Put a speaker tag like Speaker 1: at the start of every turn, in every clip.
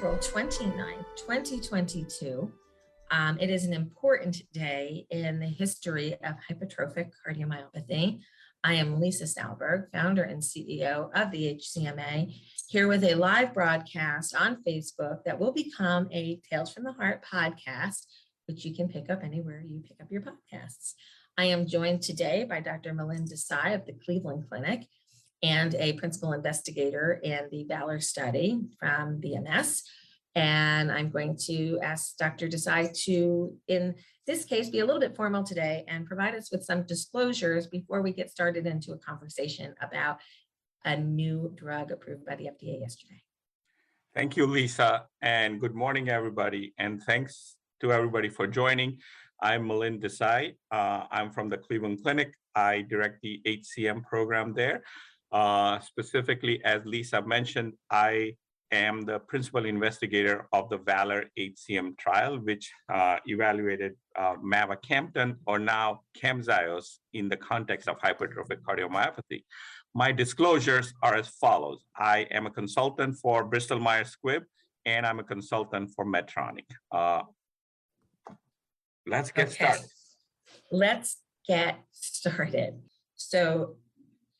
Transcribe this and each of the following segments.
Speaker 1: April 29th, 2022. Um, it is an important day in the history of hypertrophic cardiomyopathy. I am Lisa Salberg, founder and CEO of the HCMA, here with a live broadcast on Facebook that will become a Tales from the Heart podcast, which you can pick up anywhere you pick up your podcasts. I am joined today by Dr. Milind Desai of the Cleveland Clinic and a principal investigator in the Valor study from BMS. And I'm going to ask Dr. Desai to, in this case, be a little bit formal today and provide us with some disclosures before we get started into a conversation about a new drug approved by the FDA yesterday.
Speaker 2: Thank you, Lisa, and good morning, everybody. And thanks to everybody for joining. I'm Milind Desai. Uh, I'm from the Cleveland Clinic. I direct the HCM program there. Uh, specifically, as Lisa mentioned, I am the principal investigator of the Valor HCM trial, which uh, evaluated uh, mavacamten, or now Camzyos, in the context of hypertrophic cardiomyopathy. My disclosures are as follows. I am a consultant for Bristol Myers Squibb, and I'm a consultant for Medtronic. Uh, let's get
Speaker 1: Okay.
Speaker 2: started.
Speaker 1: Let's get started. So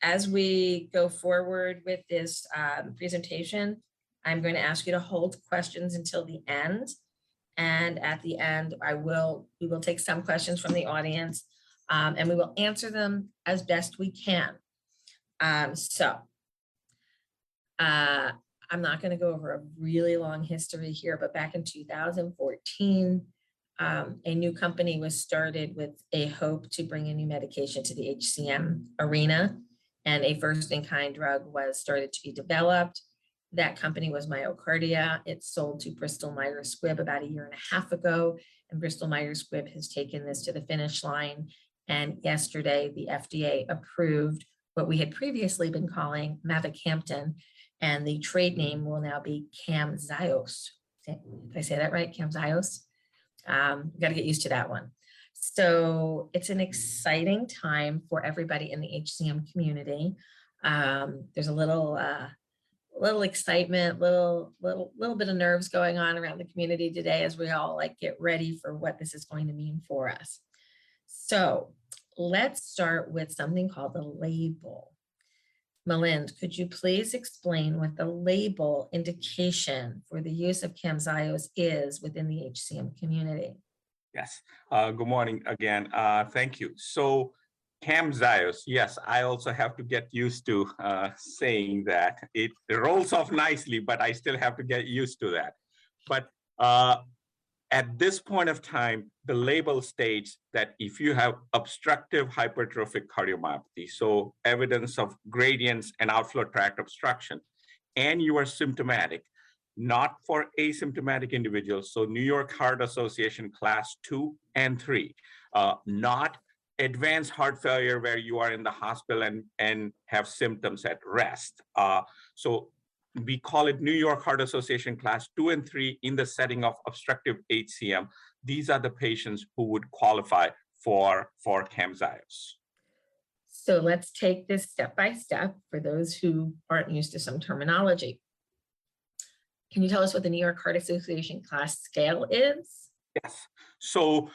Speaker 1: as we go forward with this um, presentation, I'm going to ask you to hold questions until the end. And at the end, I will, we will take some questions from the audience um, and we will answer them as best we can. Um, so uh, I'm not going to go over a really long history here, but back in 2014, um, a new company was started with a hope to bring a new medication to the HCM arena, and a first in kind drug was started to be developed. That company was MyoKardia. It sold to Bristol Myers Squibb about a year and a half ago, and Bristol Myers Squibb has taken this to the finish line. And yesterday, the FDA approved what we had previously been calling mavacamten, and the trade name will now be Camzyos. Did I say that right? Camzyos? Um, got to get used to that one. So it's an exciting time for everybody in the HCM community. Um, there's a little, uh, little excitement, little, little, little bit of nerves going on around the community today as we all like get ready for what this is going to mean for us. So let's start with something called the label. Milind, could you please explain what the label indication for the use of Camzyos is within the HCM community?
Speaker 2: Yes. Uh, good morning again. Uh, thank you. So, Camzyos, yes, I also have to get used to uh, saying that. It rolls off nicely, but I still have to get used to that. But uh, at this point of time, the label states that if you have obstructive hypertrophic cardiomyopathy, so evidence of gradients and outflow tract obstruction, and you are symptomatic, not for asymptomatic individuals. So New York Heart Association class two and three, uh, not advanced heart failure where you are in the hospital and, and have symptoms at rest. Uh, so we call it New York Heart Association class two and three in the setting of obstructive HCM. These are the patients who would qualify for, for Camzyos.
Speaker 1: So let's take this step by step for those who aren't used to some terminology. Can you tell us what the New York Heart Association class scale is?
Speaker 2: Yes. So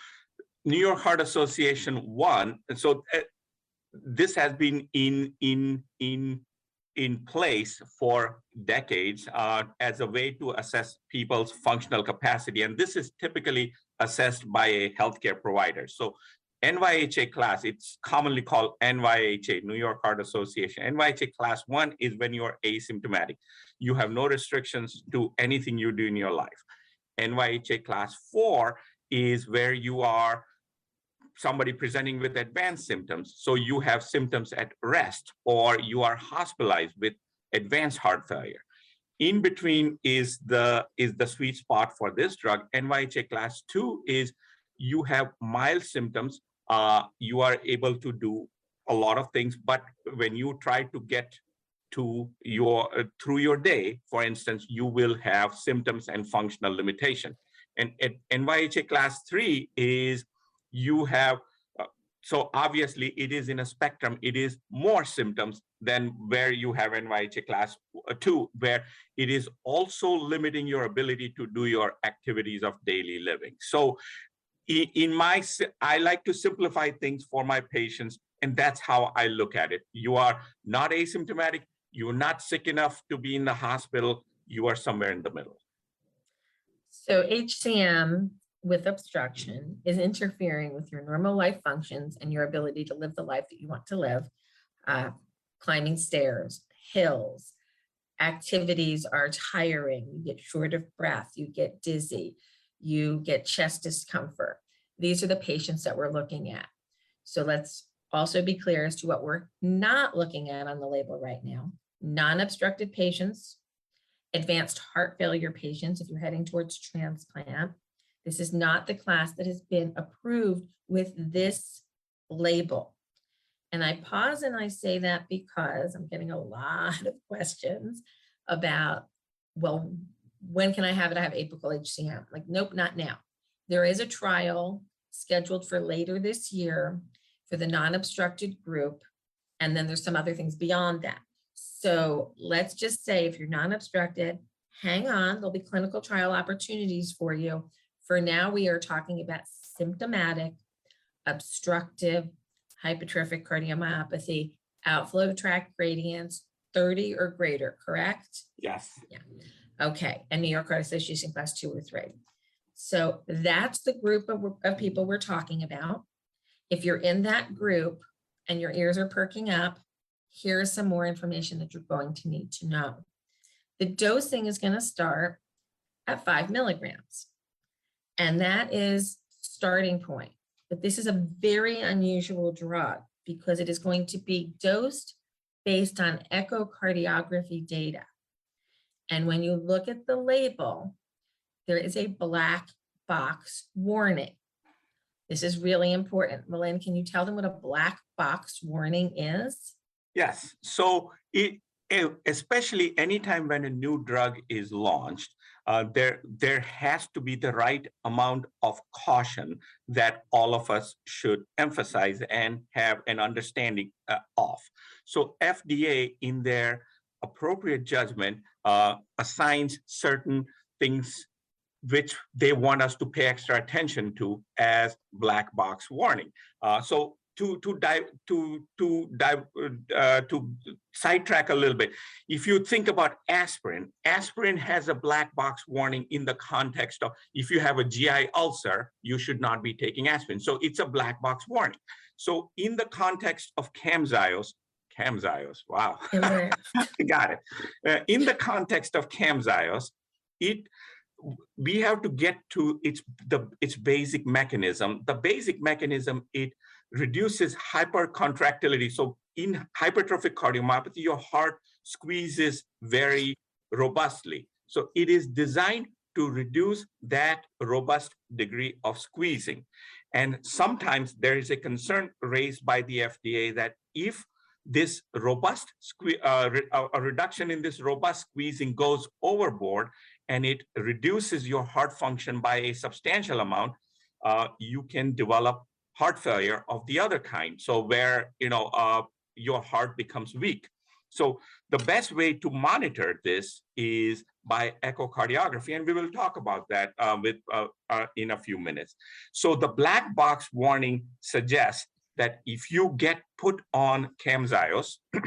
Speaker 2: New York Heart Association one. and So uh, this has been in in in in place for decades uh, as a way to assess people's functional capacity, and this is typically assessed by a healthcare provider. So NYHA class, it's commonly called NYHA, New York Heart Association. NYHA class one is when you are asymptomatic. You have no restrictions to anything you do in your life. NYHA class four is where you are somebody presenting with advanced symptoms. So you have symptoms at rest or you are hospitalized with advanced heart failure. In between is the is the sweet spot for this drug. NYHA class two is you have mild symptoms. Uh, you are able to do a lot of things, but when you try to get to your uh, through your day, for instance, you will have symptoms and functional limitation. And at NYHA class three is you have uh, so obviously it is in a spectrum, it is more symptoms than where you have NYHA class uh, two, where it is also limiting your ability to do your activities of daily living. So in my, I like to simplify things for my patients, and that's how I look at it. You are not asymptomatic, you're not sick enough to be in the hospital, you are somewhere in the middle.
Speaker 1: So HCM with obstruction is interfering with your normal life functions and your ability to live the life that you want to live. Uh, Climbing stairs, hills, activities are tiring, you get short of breath, you get dizzy, you get chest discomfort. These are the patients that we're looking at. So let's also be clear as to what we're not looking at on the label right now. Non-obstructed patients, advanced heart failure patients, if you're heading towards transplant. This is not the class that has been approved with this label. And I pause and I say that because I'm getting a lot of questions about, well, when can I have it? I have apical HCM. Like, nope, not now. There is a trial scheduled for later this year for the non-obstructed group. And then there's some other things beyond that. So let's just say if you're non-obstructed, hang on, there'll be clinical trial opportunities for you. For now, we are talking about symptomatic obstructive hypertrophic cardiomyopathy, outflow tract gradients 30 or greater, correct?
Speaker 2: Yes.
Speaker 1: Okay, and New York Heart Association class two or three. So that's the group of, of people we're talking about. If you're in that group and your ears are perking up, here's some more information that you're going to need to know. The dosing is gonna start at five milligrams. And that is starting point. But this is a very unusual drug because it is going to be dosed based on echocardiography data. And when you look at the label, there is a black box warning. This is really important. Milind, can you tell them what a black box warning is?
Speaker 2: Yes, so it, especially anytime when a new drug is launched, uh, there, there has to be the right amount of caution that all of us should emphasize and have an understanding uh, of. So FDA, in their appropriate judgment, uh, assigns certain things which they want us to pay extra attention to as black box warning. Uh, so to to dive to to dive uh, to sidetrack a little bit if you think about aspirin aspirin has a black box warning in the context of if you have a gi ulcer you should not be taking aspirin so it's a black box warning so in the context of camzyos camzyos wow got it Uh, in the context of camzyos it we have to get to its the its basic mechanism the basic mechanism it reduces hypercontractility. So in hypertrophic cardiomyopathy, your heart squeezes very robustly. So it is designed to reduce that robust degree of squeezing. And sometimes there is a concern raised by the FDA that if this robust uh, re- a a reduction in this robust squeezing goes overboard and it reduces your heart function by a substantial amount, uh, you can develop heart failure of the other kind. So where, you know, uh, your heart becomes weak. So the best way to monitor this is by echocardiography, and we will talk about that uh, with uh, uh, in a few minutes. So the black box warning suggests that if you get put on Camzyos,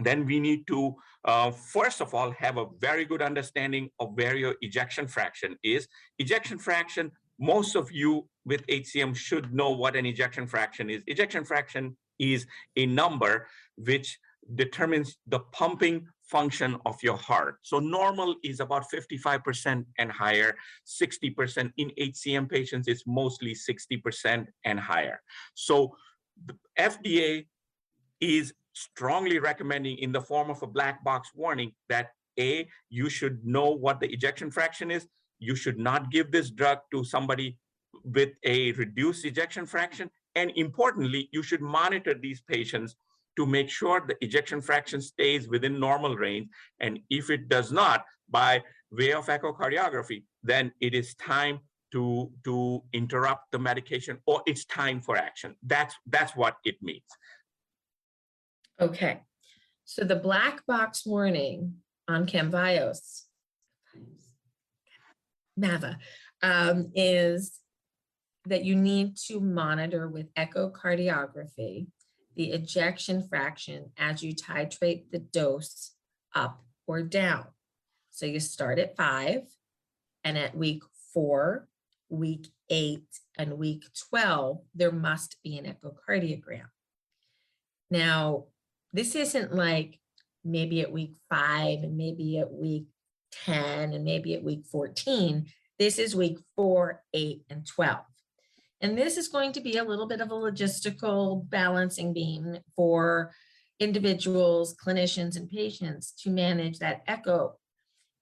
Speaker 2: then we need to uh, first of all have a very good understanding of where your ejection fraction is. Ejection fraction most of you with HCM should know what an ejection fraction is. Ejection fraction is a number which determines the pumping function of your heart. So normal is about 55% and higher, 60% in HCM patients, it's mostly 60% and higher. So the FDA is strongly recommending in the form of a black box warning that A, you should know what the ejection fraction is, you should not give this drug to somebody with a reduced ejection fraction. And importantly, you should monitor these patients to make sure the ejection fraction stays within normal range. And if it does not, by way of echocardiography, then it is time to to interrupt the medication or it's time for action. That's that's what it means.
Speaker 1: Okay, so the black box warning on Camzyos. Mava, um, is that you need to monitor with echocardiography the ejection fraction as you titrate the dose up or down. So you start at five, and at week four, week eight, and week 12, there must be an echocardiogram. Now, this isn't like maybe at week five and maybe at week 10 and maybe at week 14. This is week four, eight, and 12. And this is going to be a little bit of a logistical balancing beam for individuals, clinicians, and patients to manage that echo.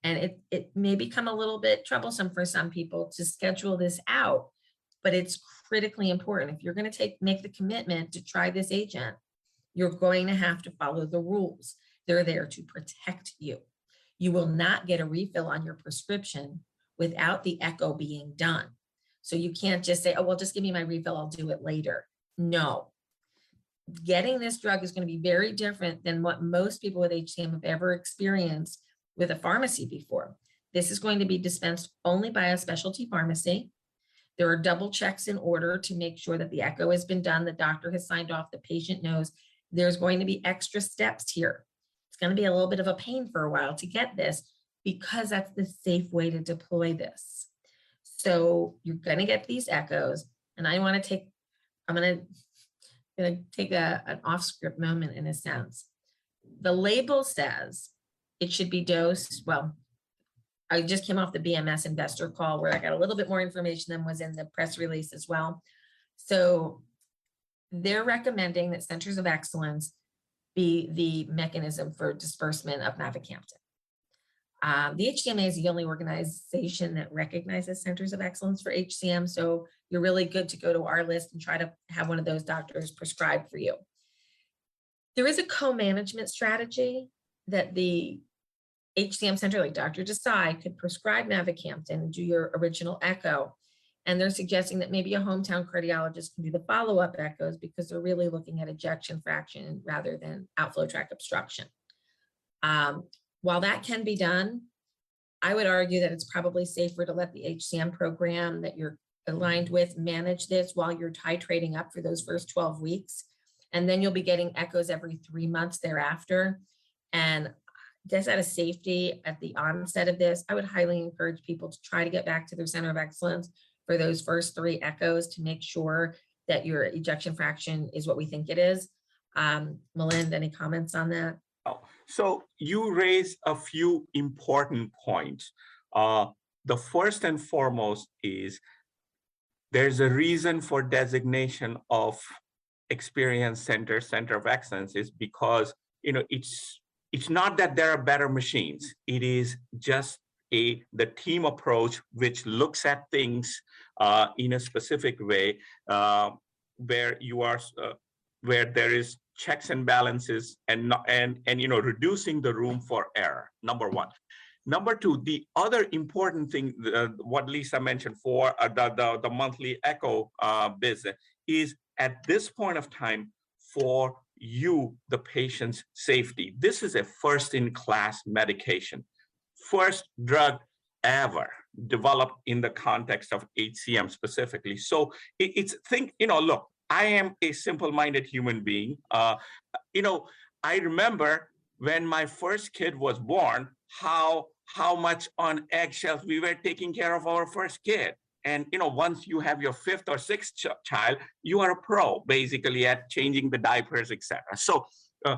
Speaker 1: And it, it may become a little bit troublesome for some people to schedule this out, but it's critically important. If you're going to take, make the commitment to try this agent, you're going to have to follow the rules. They're there to protect you. You will not get a refill on your prescription without the echo being done. So you can't just say, oh, well, just give me my refill, I'll do it later. No. Getting this drug is going to be very different than what most people with HCM have ever experienced with a pharmacy before. This is going to be dispensed only by a specialty pharmacy. There are double checks in order to make sure that the echo has been done, the doctor has signed off, the patient knows. There's going to be extra steps here. It's going to be a little bit of a pain for a while to get this because that's the safe way to deploy this. So you're going to get these echoes, and I want to take, I'm going to take a, an off script moment in a sense. The label says it should be dosed, well, I just came off the BMS investor call where I got a little bit more information than was in the press release as well. So they're recommending that centers of excellence be the mechanism for disbursement of mavacamten. Um, the HCMA is the only organization that recognizes centers of excellence for HCM, so you're really good to go to our list and try to have one of those doctors prescribe for you. There is a co-management strategy that the HCM center, like Dr. Desai, could prescribe mavacamten and do your original echo. And they're suggesting that maybe a hometown cardiologist can do the follow-up echoes because they're really looking at ejection fraction rather than outflow tract obstruction. Um, while that can be done, I would argue that it's probably safer to let the HCM program that you're aligned with manage this while you're titrating up for those first 12 weeks. And then you'll be getting echoes every three months thereafter. And just out of safety at the onset of this, I would highly encourage people to try to get back to their center of excellence for those first three echoes to make sure that your ejection fraction is what we think it is. Um, Milind, any comments on that?
Speaker 2: So you raise a few important points. Uh, the first and foremost is there's a reason for designation of experience center, center of excellence is because, you know, it's it's not that there are better machines. It is just a the team approach which looks at things uh, in a specific way uh, where you are uh, where there is checks and balances and and and you know reducing the room for error number one. Number two the other important thing uh, what lisa mentioned for uh, the, the the monthly echo uh, is at this point of time for you the patient's safety. This is a first in class medication. First drug ever developed in the context of hcm specifically. So it, it's think you know look I am a simple-minded human being. Uh, you know, I remember when my first kid was born, how how much on eggshells we were taking care of our first kid. And you know, once you have your fifth or sixth ch child, you are a pro basically at changing the diapers, etc. So, uh,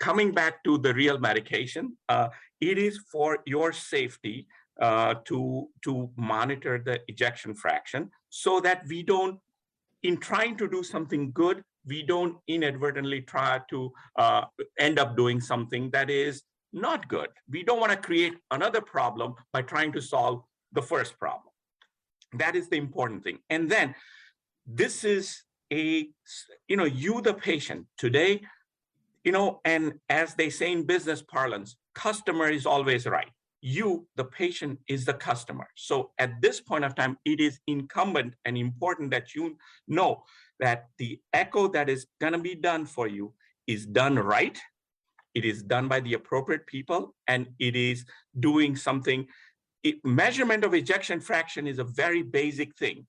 Speaker 2: coming back to the real medication, uh, it is for your safety uh, to to monitor the ejection fraction so that we don't in trying to do something good, we don't inadvertently try to uh, end up doing something that is not good. We don't want to create another problem by trying to solve the first problem. That is the important thing. And then this is a, you know, you, the patient today, you know, and as they say in business parlance, customer is always right. You, the patient, is the customer. So at this point of time, it is incumbent and important that you know that the echo that is going to be done for you is done right. It is done by the appropriate people and it is doing something. It, measurement of ejection fraction is a very basic thing.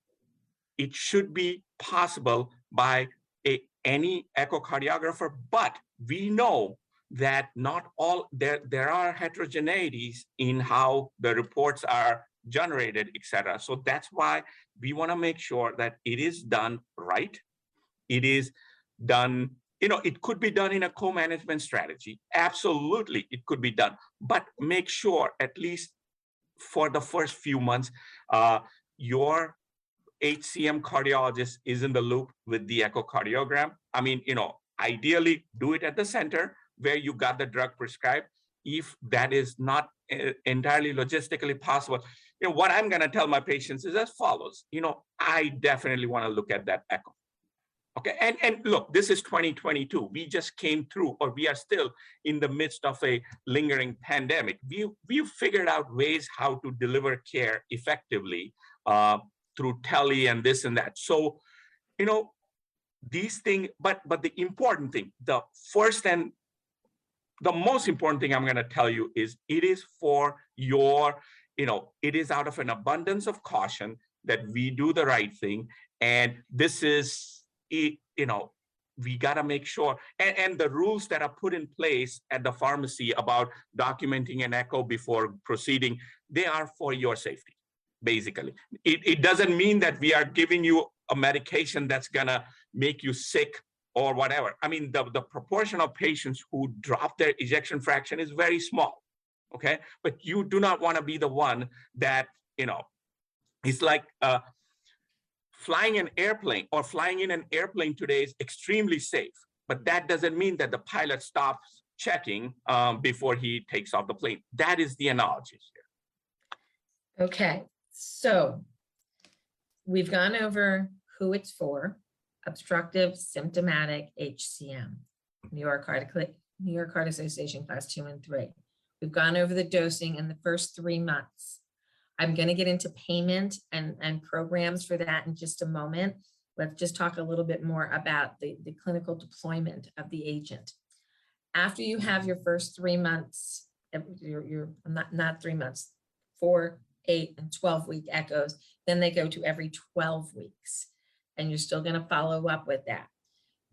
Speaker 2: It should be possible by a, any echocardiographer, but we know that not all there there are heterogeneities in how the reports are generated etc so that's why we want to make sure that it is done right. It is done you know it could be done in a co-management strategy. Absolutely it could be done. But make sure at least for the first few months uh, your hcm cardiologist is in the loop with the echocardiogram. I mean you know ideally do it at the center where you got the drug prescribed. If that is not uh, entirely logistically possible, you know, what I'm going to tell my patients is as follows. You know, I definitely want to look at that echo. Okay, and and look, this is 2022. We just came through, or we are still in the midst of a lingering pandemic. We we've figured out ways how to deliver care effectively uh, through tele and this and that. So, you know, these things. But but the important thing, the first and the most important thing I'm going to tell you is it is for your, you know, it is out of an abundance of caution that we do the right thing. And this is, you know, we got to make sure. And, and the rules that are put in place at the pharmacy about documenting an echo before proceeding, they are for your safety, basically. It, it doesn't mean that we are giving you a medication that's going to make you sick or whatever. I mean, the, the proportion of patients who drop their ejection fraction is very small, okay? But you do not want to be the one that, you know, it's like uh, flying an airplane or flying in an airplane today is extremely safe, but that doesn't mean that the pilot stops checking um, before he takes off the plane. That is the analogy here.
Speaker 1: Okay, so we've gone over who it's for, obstructive symptomatic HCM, New York Heart, New York Heart Association Class Two and Three. We've gone over the dosing in the first three months. I'm going to get into payment and, and programs for that in just a moment. Let's just talk a little bit more about the, the clinical deployment of the agent. After you have your first three months, eh, your, your, not, not three months, four, eight, and 12 week echoes, then they go to every 12 weeks and you're still going to follow up with that.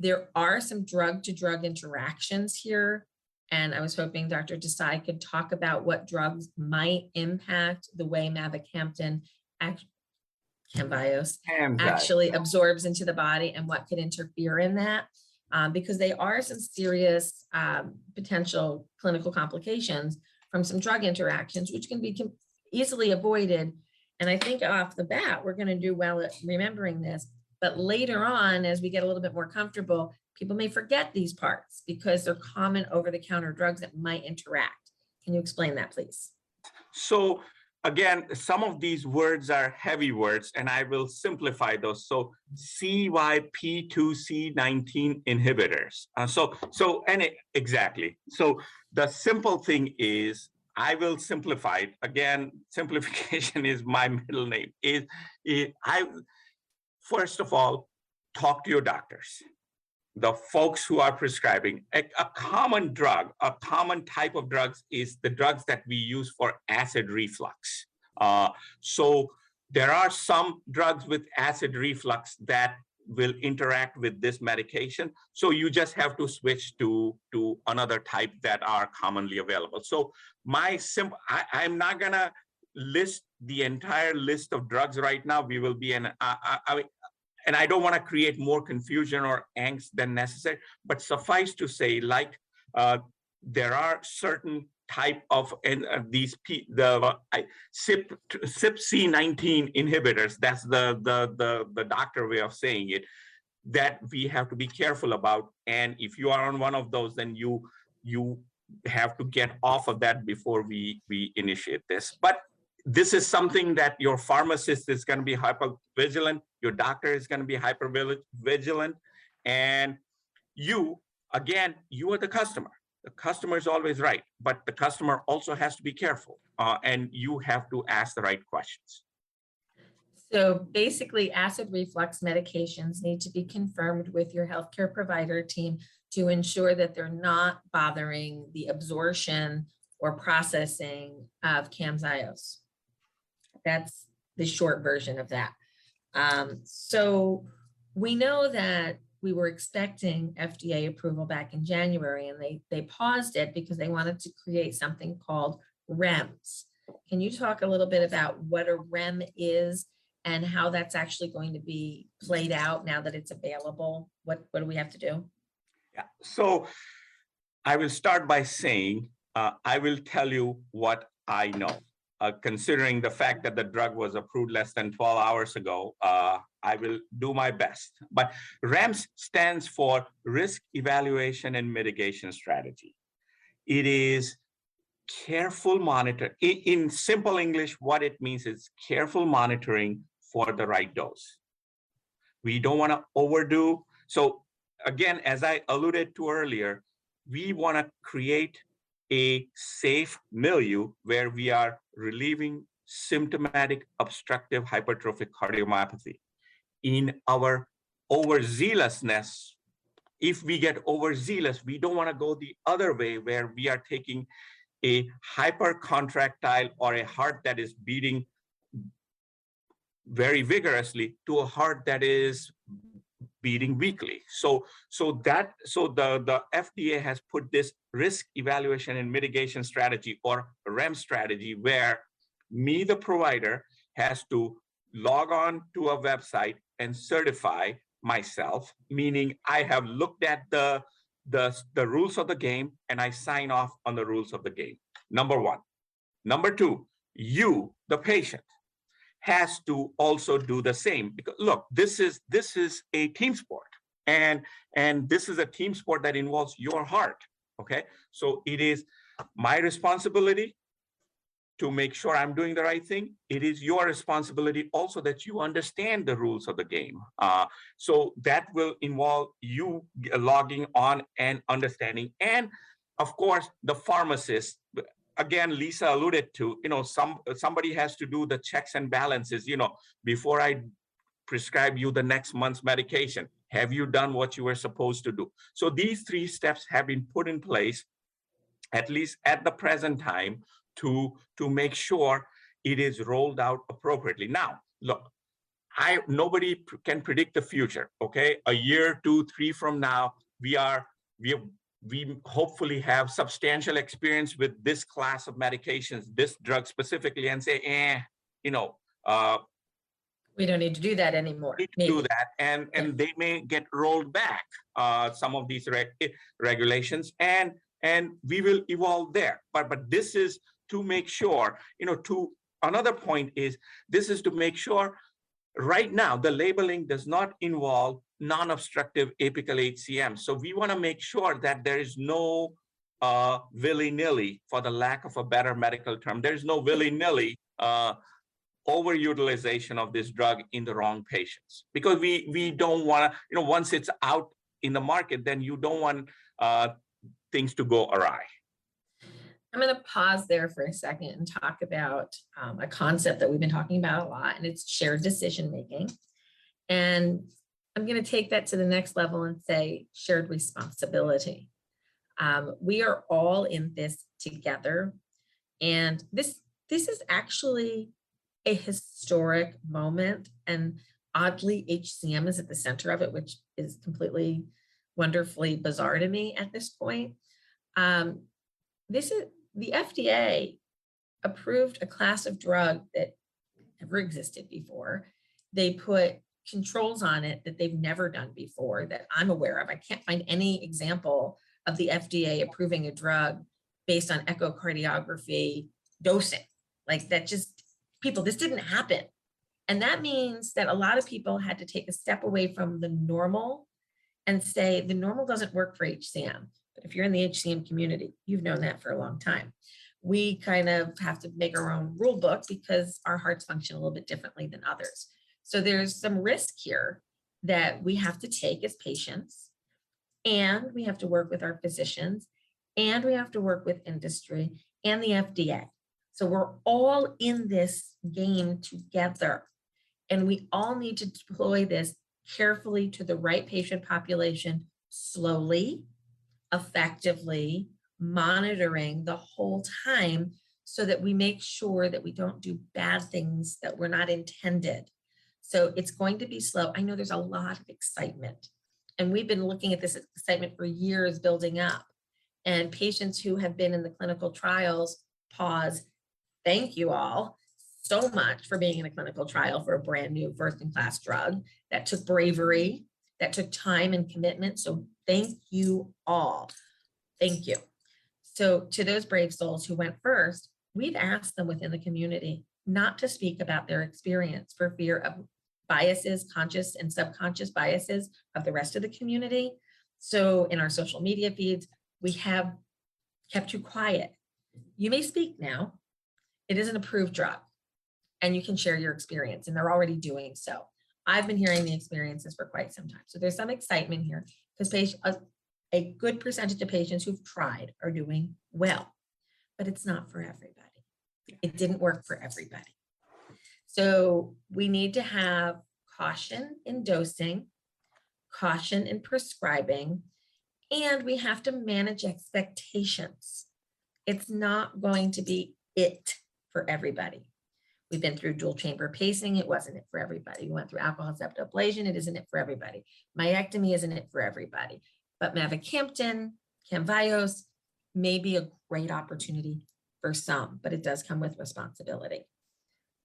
Speaker 1: There are some drug to drug interactions here. And I was hoping Dr. Desai could talk about what drugs might impact the way mavacamten act- Camzyos actually absorbs into the body and what could interfere in that. Um, because they are some serious um, potential clinical complications from some drug interactions, which can be easily avoided. And I think off the bat, we're going to do well at remembering this. But later on, as we get a little bit more comfortable, people may forget these parts because they're common over-the-counter drugs that might interact. Can you explain that, please?
Speaker 2: So again, some of these words are heavy words, and I will simplify those. So CYP2C19 inhibitors. Uh, so so and it, exactly. So the simple thing is I will simplify it. Again, simplification is my middle name. Is, is I first of all, talk to your doctors, the folks who are prescribing. A, a, common drug, a common type of drugs is the drugs that we use for acid reflux. Uh, so there are some drugs with acid reflux that will interact with this medication. So you just have to switch to, to another type that are commonly available. So my simple, I'm not gonna list the entire list of drugs right now. We will be I, I, and I don't want to create more confusion or angst than necessary, but suffice to say, like uh, there are certain type of and uh, these P, the uh, CYP CYP inhibitors. That's the the the the doctor way of saying it. That we have to be careful about. And if you are on one of those, then you you have to get off of that before we we initiate this. But this is something that your pharmacist is going to be hyper vigilant your doctor is going to be hyper vigilant and you again you are the customer the customer is always right, but the customer also has to be careful, uh, and you have to ask the right questions.
Speaker 1: So basically, acid reflux medications need to be confirmed with your healthcare provider team to ensure that they're not bothering the absorption or processing of Camzyos. That's the short version of that. Um, so we know that we were expecting FDA approval back in January and they, they paused it because they wanted to create something called REMS. Can you talk a little bit about what a REM is and how that's actually going to be played out now that it's available? What, what do we have to do?
Speaker 2: Yeah, so I will start by saying, uh, I will tell you what I know. Uh, considering the fact that the drug was approved less than 12 hours ago, uh, I will do my best. But REMS stands for Risk Evaluation and Mitigation Strategy. It is careful monitor. In, in simple English, what it means is careful monitoring for the right dose. We don't want to overdo. So again, as I alluded to earlier, we want to create a safe milieu where we are relieving symptomatic obstructive hypertrophic cardiomyopathy. In our overzealousness, if we get overzealous, we don't want to go the other way where we are taking a hypercontractile or a heart that is beating very vigorously to a heart that is beating weekly. So, so that, so the, the FDA has put this risk evaluation and mitigation strategy or REM strategy where me, the provider, has to log on to a website and certify myself, meaning I have looked at the, the, the rules of the game and I sign off on the rules of the game. Number one. Number two, you, the patient, has to also do the same. Because look this is this is a team sport and and this is a team sport that involves your heart okay? So it is my responsibility to make sure i'm doing the right thing. It is your responsibility also that you understand the rules of the game. Uh, so that will involve you logging on and understanding. And of course the pharmacist again lisa alluded to you know some somebody has to do the checks and balances you know before i prescribe you the next month's medication. Have you done what you were supposed to do? So these three steps have been put in place at least at the present time to to make sure it is rolled out appropriately. Now look i nobody can predict the future okay? A year two three from now we are we we hopefully have substantial experience with this class of medications, this drug specifically, and say, eh, you know, uh,
Speaker 1: We don't need to do that anymore.
Speaker 2: do that, and and they may get rolled back. Uh, some of these reg- eh, regulations, and and we will evolve there. But but this is to make sure, you know, to another point is this is to make sure. Right now, the labeling does not involve non-obstructive apical HCM. So we want to make sure that there is no uh, willy-nilly, for the lack of a better medical term, there's no willy-nilly uh, overutilization of this drug in the wrong patients. Because we we don't want to, you know, once it's out in the market, then you don't want uh, things to go awry.
Speaker 1: I'm going to pause there for a second and talk about um, a concept that we've been talking about a lot, and it's shared decision making. And I'm going to take that to the next level and say shared responsibility. Um, we are all in this together, and this this is actually a historic moment. And oddly, HCM is at the center of it, which is completely wonderfully bizarre to me at this point. Um, this is the FDA approved a class of drug that never existed before. They put controls on it that they've never done before that I'm aware of. I can't find any example of the FDA approving a drug based on echocardiography dosing. Like that just people, this didn't happen. And that means that a lot of people had to take a step away from the normal and say the normal doesn't work for HCM. But if you're in the HCM community, you've known that for a long time. We kind of have to make our own rule book because our hearts function a little bit differently than others. So there's some risk here that we have to take as patients. And we have to work with our physicians. and we have to work with industry and the FDA. So we're all in this game together. And we all need to deploy this carefully to the right patient population slowly, effectively, monitoring the whole time so that we make sure that we don't do bad things that were not intended. So it's going to be slow. I know there's a lot of excitement. And we've been looking at this excitement for years building up. And patients who have been in the clinical trials pause. Thank you all so much for being in a clinical trial for a brand new first in class drug that took bravery, that took time and commitment. So thank you all. Thank you. So to those brave souls who went first, we've asked them within the community not to speak about their experience for fear of biases, conscious and subconscious biases of the rest of the community. So in our social media feeds, we have kept you quiet. You may speak now. It is an approved drug and you can share your experience and they're already doing so. I've been hearing the experiences for quite some time. So there's some excitement here because a, a good percentage of patients who've tried are doing well, but it's not for everybody. It didn't work for everybody. So we need to have caution in dosing, caution in prescribing, and we have to manage expectations. It's not going to be it for everybody. We've been through dual chamber pacing. It wasn't it for everybody. We went through alcohol septal ablation. It isn't it for everybody. Myectomy isn't it for everybody. But mavacamten, Camzyos may be a great opportunity for some, but it does come with responsibility.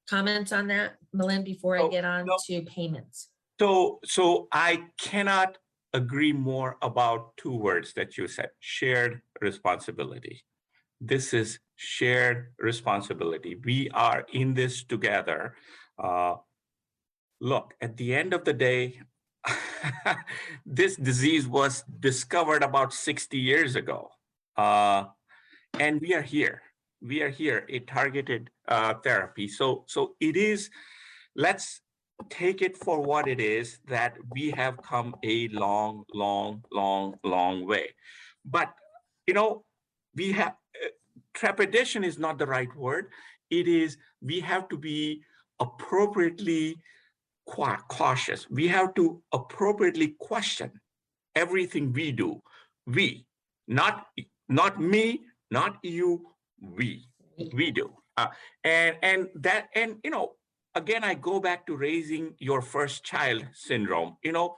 Speaker 1: Comments on that, Milind, before I
Speaker 2: No,
Speaker 1: get on
Speaker 2: no.
Speaker 1: to payments?
Speaker 2: So, so I cannot agree more about two words that you said, shared responsibility. This is shared responsibility. We are in this together. Uh, Look, at the end of the day, this disease was discovered about 60 years ago. Uh, and we are here. We are here, a targeted uh, therapy. So, so it is, let's take it for what it is that we have come a long, long, long, long way. But, you know, we have, uh, trepidation is not the right word. It is, we have to be appropriately cautious. We have to appropriately question everything we do. We, not, not me, not you, we we. do. Uh, and and that and you know again i go back to raising your first child syndrome. You know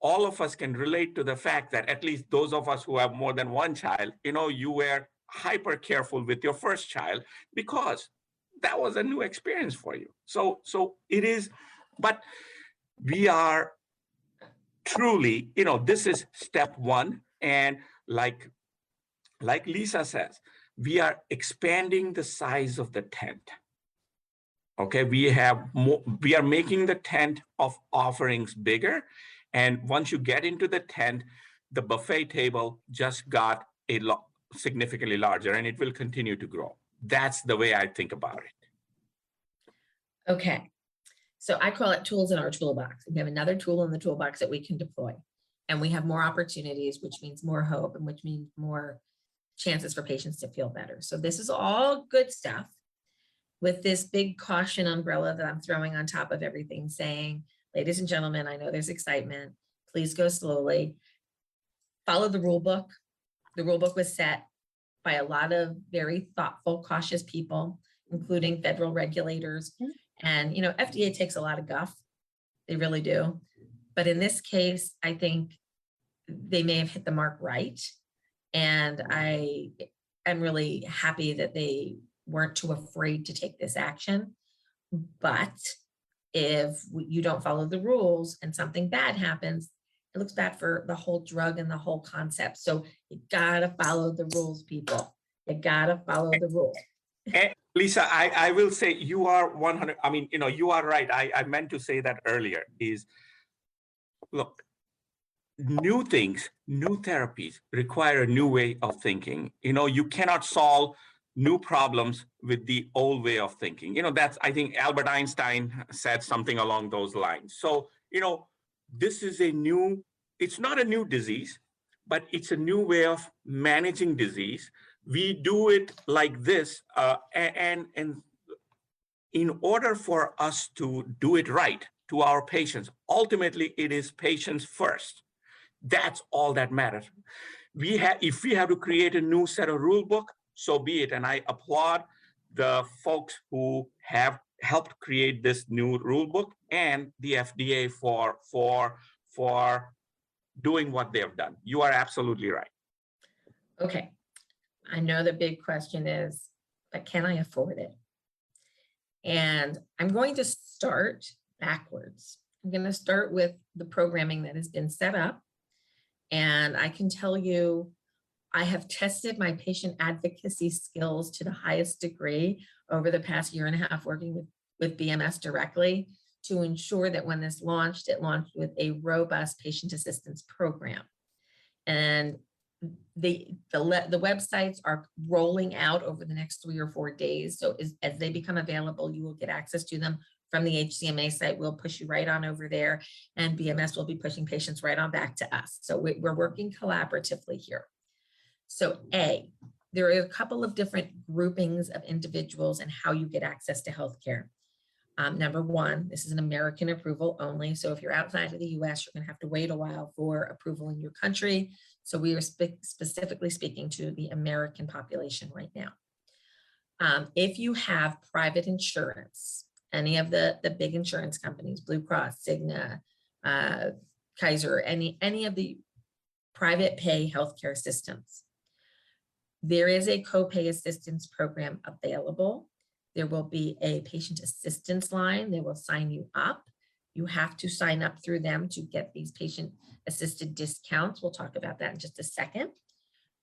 Speaker 2: all of us can relate to the fact that at least those of us who have more than one child you know you were hyper careful with your first child because that was a new experience for you. So so it is but we are truly you know this is step one. And like like lisa says we are expanding the size of the tent. Okay, we have more, we are making the tent of offerings bigger. And once you get into the tent, the buffet table just got a lot significantly larger and it will continue to grow. That's the way I think about it.
Speaker 1: Okay, so I call it tools in our toolbox. We have another tool in the toolbox that we can deploy. And we have more opportunities, which means more hope and which means more chances for patients to feel better. So this is all good stuff with this big caution umbrella that I'm throwing on top of everything saying, ladies and gentlemen, I know there's excitement. Please go slowly. Follow the rule book. The rule book was set by a lot of very thoughtful, cautious people, including federal regulators. Mm-hmm. And, you know, FDA takes a lot of guff. They really do. But in this case, I think they may have hit the mark right. And I am really happy that they weren't too afraid to take this action. But if you don't follow the rules and something bad happens, it looks bad for the whole drug and the whole concept. So you gotta follow the rules, people. You gotta follow the rules.
Speaker 2: Eh, Lisa, I, I will say you are 100, I mean, you know, you are right. I, I meant to say that earlier is, look, new things, new therapies require a new way of thinking. You know, you cannot solve new problems with the old way of thinking. You know, that's, I think Albert Einstein said something along those lines. So, you know, this is a new, it's not a new disease, but it's a new way of managing disease. We do it like this, uh, and, and in order for us to do it right to our patients, ultimately it is patients first. That's all that matters. We have, if we have to create a new set of rule book, so be it. And I applaud the folks who have helped create this new rule book and the FDA for, for, for doing what they have done. You are absolutely right.
Speaker 1: Okay, I know the big question is, but can I afford it? And I'm going to start backwards. I'm going to start with the programming that has been set up. And I can tell you, I have tested my patient advocacy skills to the highest degree over the past year and a half working with, with BMS directly to ensure that when this launched, it launched with a robust patient assistance program. And the, the, the websites are rolling out over the next three or four days. So as, as they become available, you will get access to them from the HCMA site. We'll push you right on over there and BMS will be pushing patients right on back to us. So we, we're working collaboratively here. So A, there are a couple of different groupings of individuals and how you get access to healthcare. Um, number one, this is an American approval only. So if you're outside of the US, you're gonna have to wait a while for approval in your country. So we are spe- specifically speaking to the American population right now. Um, if you have private insurance, any of the, the big insurance companies, Blue Cross, Cigna, uh, Kaiser, any, any of the private pay healthcare systems, there is a copay assistance program available. There will be a patient assistance line. They will sign you up. You have to sign up through them to get these patient assisted discounts. We'll talk about that in just a second.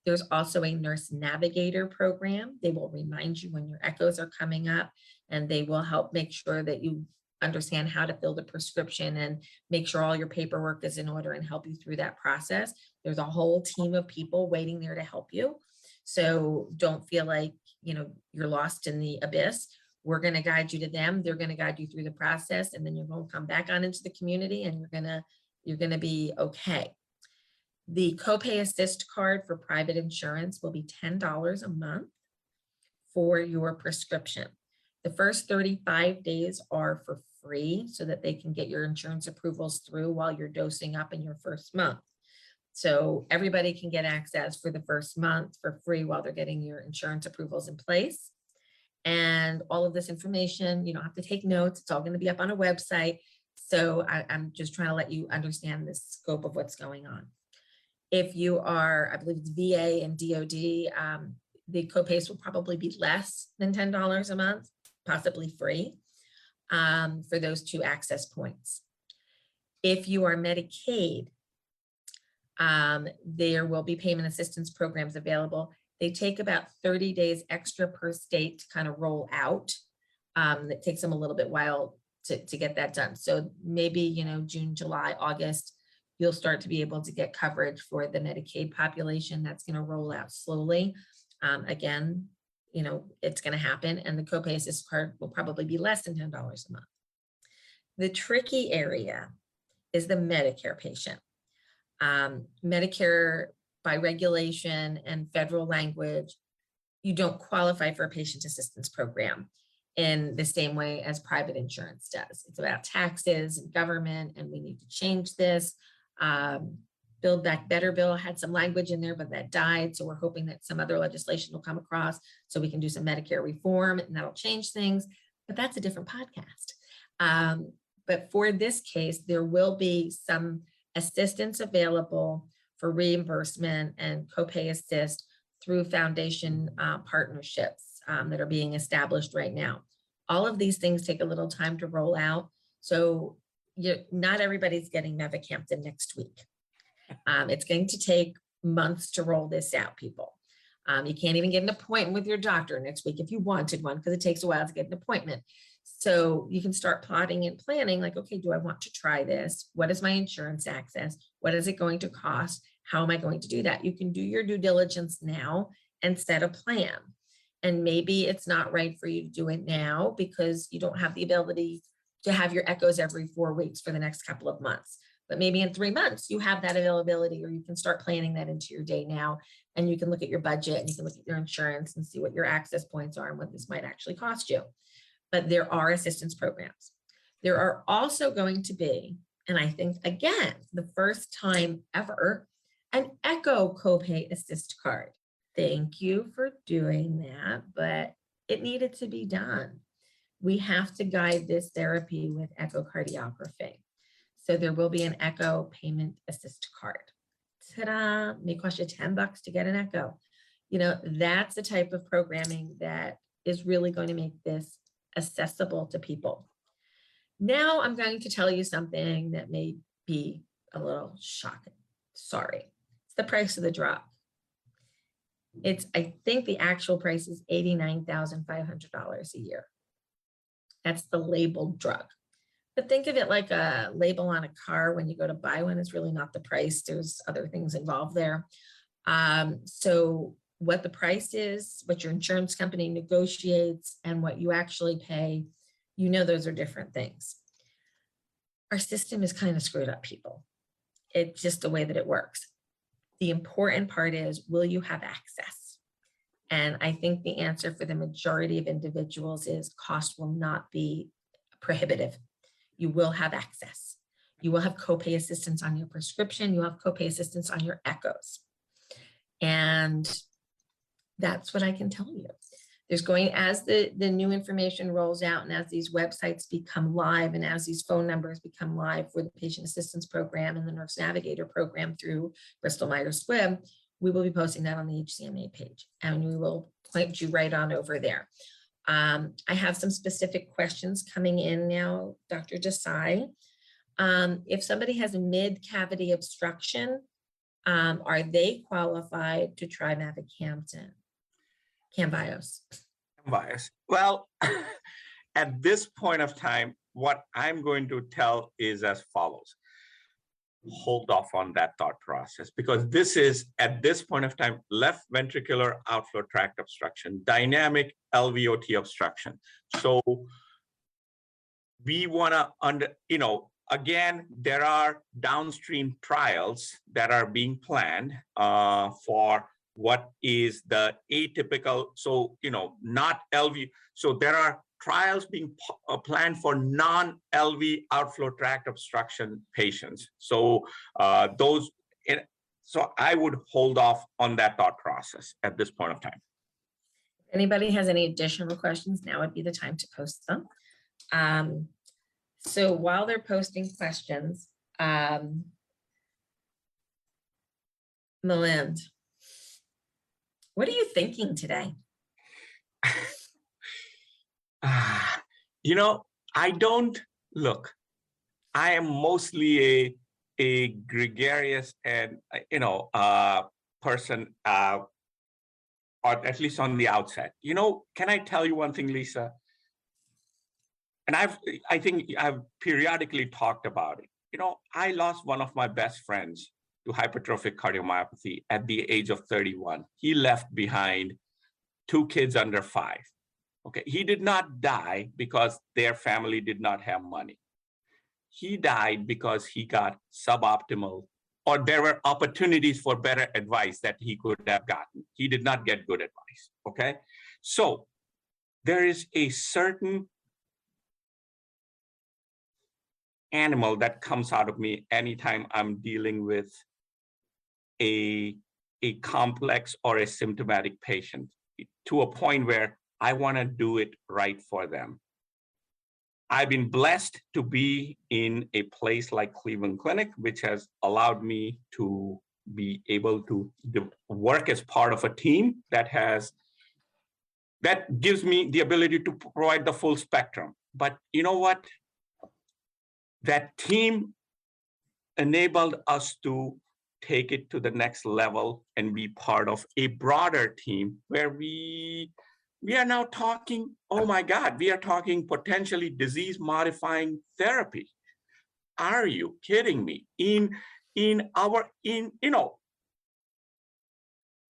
Speaker 1: There's also a nurse navigator program. They will remind you when your echoes are coming up and they will help make sure that you understand how to fill the prescription and make sure all your paperwork is in order and help you through that process. There's a whole team of people waiting there to help you. So don't feel like, you know, you're lost in the abyss. We're going to guide you to them. They're going to guide you through the process and then you're going to come back on into the community and you're going to you're going to be okay. The copay assist card for private insurance will be $10 a month for your prescription. The first 35 days are for free so that they can get your insurance approvals through while you're dosing up in your first month. So everybody can get access for the first month for free while they're getting your insurance approvals in place. And all of this information, you don't have to take notes. It's all going to be up on a website. So I, am just trying to let you understand the scope of what's going on. If you are, I believe it's VA and DOD, um, the copays will probably be less than $10 a month, possibly free um, for those two access points. If you are Medicaid, um, there will be payment assistance programs available. They take about 30 days extra per state to kind of roll out. Um, it takes them a little bit while to, to get that done. So maybe, you know, June, July, August, you'll start to be able to get coverage for the Medicaid population. That's going to roll out slowly. Um, again, you know, it's going to happen and the copay assist card will probably be less than $10 a month. The tricky area is the Medicare patient. Um, Medicare by regulation and federal language, you don't qualify for a patient assistance program in the same way as private insurance does. It's about taxes and government, and we need to change this. Um, Build Back Better bill had some language in there, but that died. So we're hoping that some other legislation will come across so we can do some Medicare reform and that'll change things. But that's a different podcast. Um, but for this case, there will be some assistance available for reimbursement and copay assist through foundation uh, partnerships um, that are being established right now. All of these things take a little time to roll out. So you not everybody's getting Mavacamten next week. Um, it's going to take months to roll this out, people. Um, you can't even get an appointment with your doctor next week if you wanted one, because it takes a while to get an appointment. So you can start plotting and planning like, okay, do I want to try this? What is my insurance access? What is it going to cost? How am I going to do that? You can do your due diligence now and set a plan. And maybe it's not right for you to do it now because you don't have the ability to have your echoes every four weeks for the next couple of months. But maybe in three months, you have that availability, or you can start planning that into your day now. And you can look at your budget and you can look at your insurance and see what your access points are and what this might actually cost you. But there are assistance programs. There are also going to be, and I think, again, the first time ever, an Echo copay assist card. Thank you for doing that, but it needed to be done. We have to guide this therapy with echocardiography. So there will be an Echo payment assist card. Ta-da, may cost you 10 bucks to get an Echo. You know, that's the type of programming that is really going to make this accessible to people. Now I'm going to tell you something that may be a little shocking. Sorry. It's the price of the drug. It's, I think the actual price is $89,500 a year. That's the labeled drug. But think of it like a label on a car when you go to buy one, it's really not the price. There's other things involved there. Um, so what the price is, what your insurance company negotiates and what you actually pay, you know, those are different things. Our system is kind of screwed up, people. It's just the way that it works. The important part is, will you have access? And I think the answer for the majority of individuals is cost will not be prohibitive. You will have access. You will have copay assistance on your prescription. You have copay assistance on your echoes. And that's what I can tell you. There's going, as the, the new information rolls out and as these websites become live and as these phone numbers become live for the patient assistance program and the nurse navigator program through Bristol Myers Squibb, we will be posting that on the HCMA page and we will point you right on over there. Um, I have some specific questions coming in now, Dr. Desai. Um, if somebody has a mid cavity obstruction, um, are they qualified to try mavacamten? Camzyos.
Speaker 2: bias. Well, at this point of time, what I'm going to tell is as follows. Hold off on that thought process because this is, at this point of time, left ventricular outflow tract obstruction, dynamic LVOT obstruction. So we want to under, you know, again, there are downstream trials that are being planned uh, for what is the atypical, so, you know, not LV, so there are trials being uh, planned for non-LV outflow tract obstruction patients. So uh, those, it- so I would hold off on that thought process at this point of time.
Speaker 1: Anybody has any additional questions, now would be the time to post them. Um, so while they're posting questions, um, Milind, what are you thinking today?
Speaker 2: You know, I don't look. I am mostly a a gregarious and uh, you know uh, person, uh, or at least on the outset. You know, can I tell you one thing, Lisa? And I've I think I've periodically talked about it. You know, I lost one of my best friends to hypertrophic cardiomyopathy at the age of 31. He left behind two kids under five. Okay, he did not die because their family did not have money. He died because he got suboptimal, or there were opportunities for better advice that he could have gotten. He did not get good advice. Okay, so there is a certain animal that comes out of me anytime I'm dealing with a, a complex or a symptomatic patient to a point where I want to do it right for them. I've been blessed to be in a place like Cleveland Clinic, which has allowed me to be able to work as part of a team that has that gives me the ability to provide the full spectrum. But you know what? That team enabled us to take it to the next level and be part of a broader team where we we are now talking oh my god we are talking potentially disease modifying therapy. Are you kidding me? In in our in you know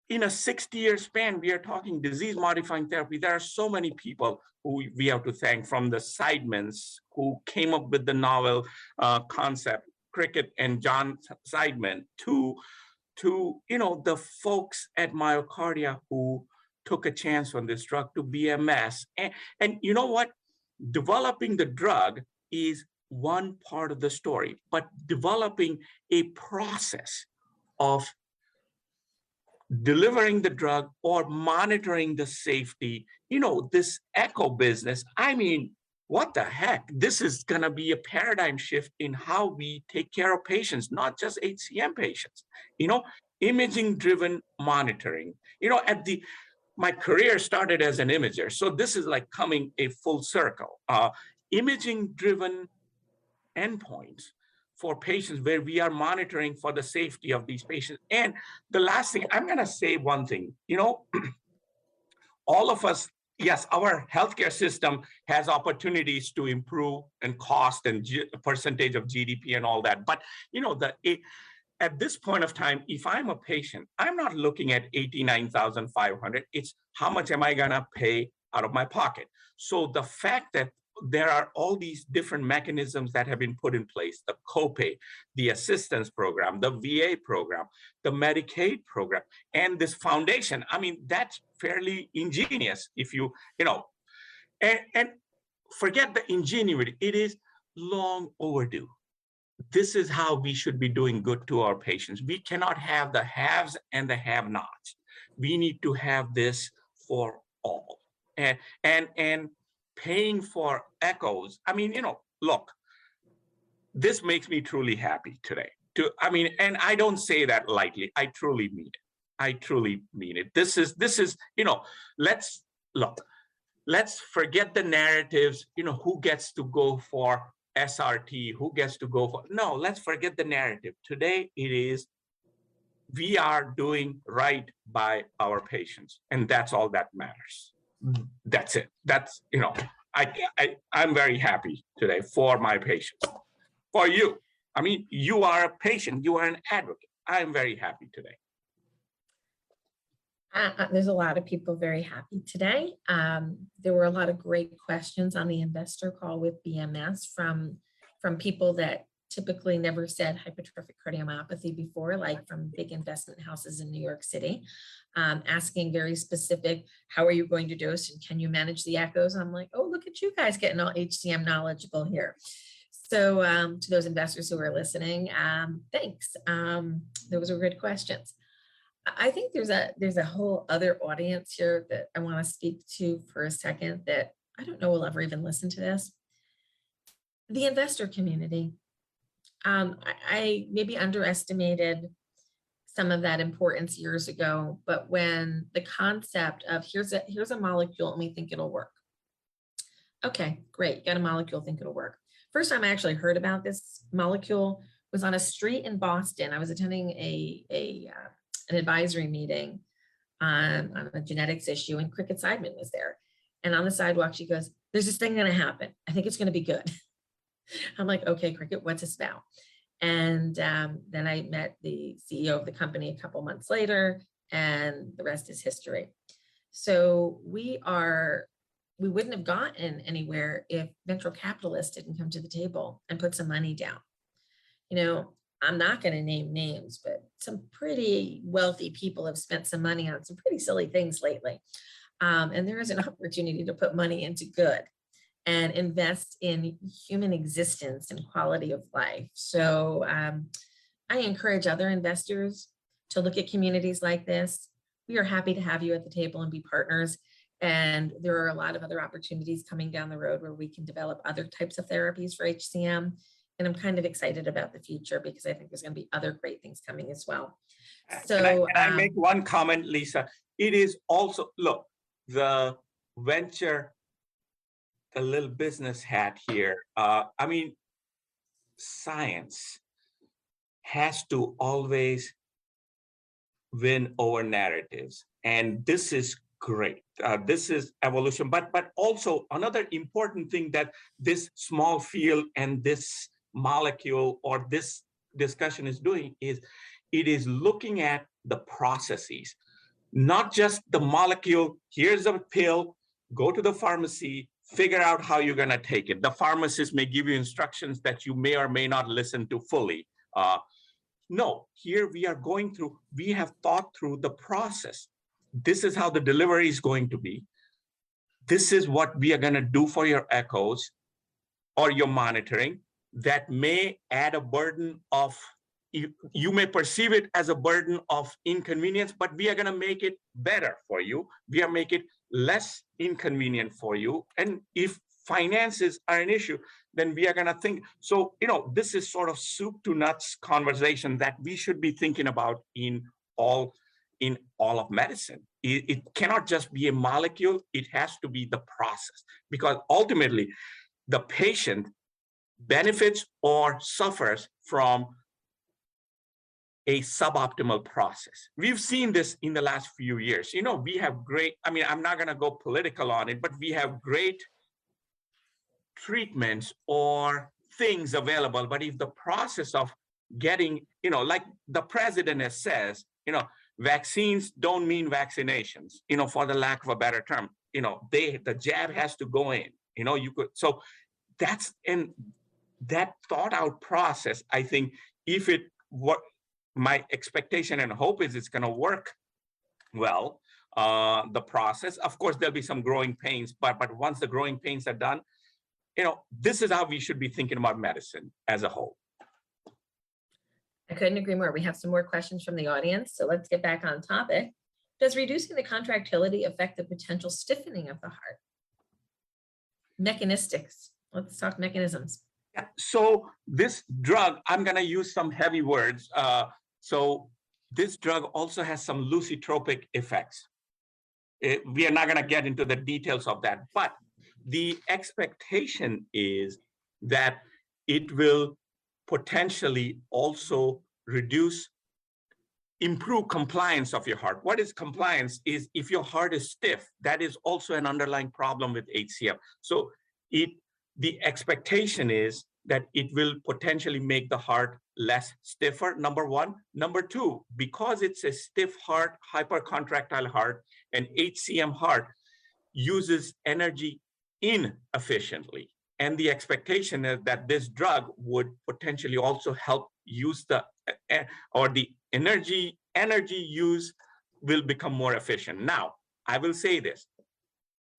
Speaker 2: in a 60 year span we are talking disease modifying therapy. There are so many people who we have to thank from the Seidmans who came up with the novel uh, concept Kricket and John Seidman to, to, you know, the folks at MyoKardia who took a chance on this drug to BMS. And, and you know what? Developing the drug is one part of the story, but developing a process of delivering the drug or monitoring the safety, you know, this echo business, I mean, what the heck? This is going to be a paradigm shift in how we take care of patients, not just HCM patients. You know, imaging driven monitoring. You know, at the my career started as an imager, so this is like coming a full circle. Uh, imaging driven endpoints for patients where we are monitoring for the safety of these patients. And the last thing, I'm going to say one thing, you know, all of us, yes, our healthcare system has opportunities to improve and cost and G- percentage of GDP and all that. But, you know, the it, at this point of time, if I'm a patient, I'm not looking at 89,500. It's how much am I going to pay out of my pocket? So the fact that there are all these different mechanisms that have been put in place the copay the assistance program the va program the medicaid program and this foundation i mean that's fairly ingenious if you you know and and forget the ingenuity it is long overdue this is how we should be doing good to our patients we cannot have the haves and the have nots we need to have this for all and and and paying for echoes. I mean, you know, look, this makes me truly happy today. To I mean, and I don't say that lightly. I truly mean it. I truly mean it. This is this is, you know, let's look, let's forget the narratives, you know, who gets to go for SRT, who gets to go for no, let's forget the narrative. Today it is we are doing right by our patients, and that's all that matters hmm. that's it. That's, you know, I, I, I'm very happy today for my patients, for you. I mean, you are a patient, you are an advocate. I'm very happy today.
Speaker 1: Uh, there's a lot of people very happy today. Um, there were a lot of great questions on the investor call with BMS from, from people that typically never said hypertrophic cardiomyopathy before, like from big investment houses in New York City, um, asking very specific, how are you going to dose and can you manage the echoes? I'm like, oh, look at you guys getting all HCM knowledgeable here. So um, to those investors who are listening, um, thanks. Um, those were good questions. I think there's a there's a whole other audience here that I want to speak to for a second that I don't know will ever even listen to this. The investor community. Um, I, I maybe underestimated some of that importance years ago, but when the concept of here's a here's a molecule and we think it'll work. Okay, great, got a molecule, think it'll work. First time I actually heard about this molecule was on a street in Boston. I was attending a a uh, an advisory meeting on, on a genetics issue, and Kricket Seidman was there. And on the sidewalk, she goes, There's this thing going to happen. I think it's going to be good. I'm like, Okay, Kricket, what's this about? And um, then I met the CEO of the company a couple months later, and the rest is history. So we are, we wouldn't have gotten anywhere if venture capitalists didn't come to the table and put some money down. You know, I'm not going to name names, but some pretty wealthy people have spent some money on some pretty silly things lately. Um, and there is an opportunity to put money into good and invest in human existence and quality of life. So um, I encourage other investors to look at communities like this. We are happy to have you at the table and be partners. And there are a lot of other opportunities coming down the road where we can develop other types of therapies for HCM and I'm kind of excited about the future because I think there's going to be other great things coming as well. So,
Speaker 2: can I, can I
Speaker 1: um,
Speaker 2: make one comment, Lisa? It is also look the venture, the little business hat here. Uh, I mean, science has to always win over narratives, and this is great. Uh, this is evolution, but but also another important thing that this small field and this molecule or this discussion is doing is it is looking at the processes, not just the molecule. Here's a pill, go to the pharmacy, figure out how you're gonna take it. The pharmacist may give you instructions that you may or may not listen to fully. Uh, no, here we are going through, we have thought through the process. This is how the delivery is going to be. This is what we are gonna do for your echoes or your monitoring that may add a burden of, you, you may perceive it as a burden of inconvenience, but we are gonna make it better for you. We are make it less inconvenient for you. And if finances are an issue, then we are gonna think, so, you know, this is sort of soup to nuts conversation that we should be thinking about in all, in all of medicine. It, it cannot just be a molecule, it has to be the process. Because ultimately, the patient benefits or suffers from a suboptimal process. We've seen this in the last few years. You know, we have great, I mean, I'm not gonna go political on it, but we have great treatments or things available. But if the process of getting, you know, like the president has says, you know, vaccines don't mean vaccinations, you know, for the lack of a better term, you know, they, the jab has to go in, you know, you could, so that's, and that thought out process, I think, if it, what, my expectation and hope is it's gonna work well, uh, the process, of course, there'll be some growing pains, but, but once the growing pains are done, you know, this is how we should be thinking about medicine as a whole.
Speaker 1: I couldn't agree more. We have some more questions from the audience, so let's get back on topic. Does reducing the contractility affect the potential stiffening of the heart? Mechanistics, let's talk mechanisms.
Speaker 2: Yeah, so this drug, I'm gonna use some heavy words. Uh, so this drug also has some lusitropic effects. Eh, we are not gonna get into the details of that, but the expectation is that it will potentially also reduce, improve compliance of your heart. What is compliance is if your heart is stiff, that is also an underlying problem with HCM. So it, the expectation is that it will potentially make the heart less stiffer, number one. Number two, because it's a stiff heart, hypercontractile heart, and HCM heart uses energy inefficiently. And the expectation is that this drug would potentially also help use the, eh, eh, or the energy, energy use will become more efficient. Now, I will say this.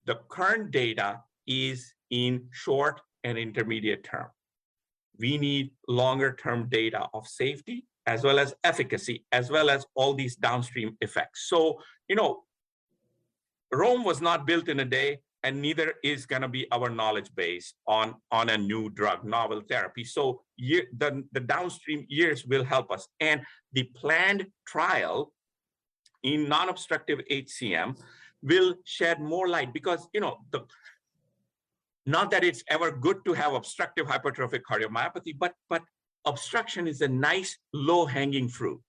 Speaker 2: The current data is in short and intermediate term. We need longer term data of safety as well as efficacy, as well as all these downstream effects. So, you know, Rome was not built in a day and neither is going to be our knowledge base on, on a new drug, novel therapy. So year, the, the downstream years will help us. And the planned trial in non-obstructive HCM will shed more light because, you know, the, not that it's ever good to have obstructive hypertrophic cardiomyopathy, but, but obstruction is a nice low hanging fruit.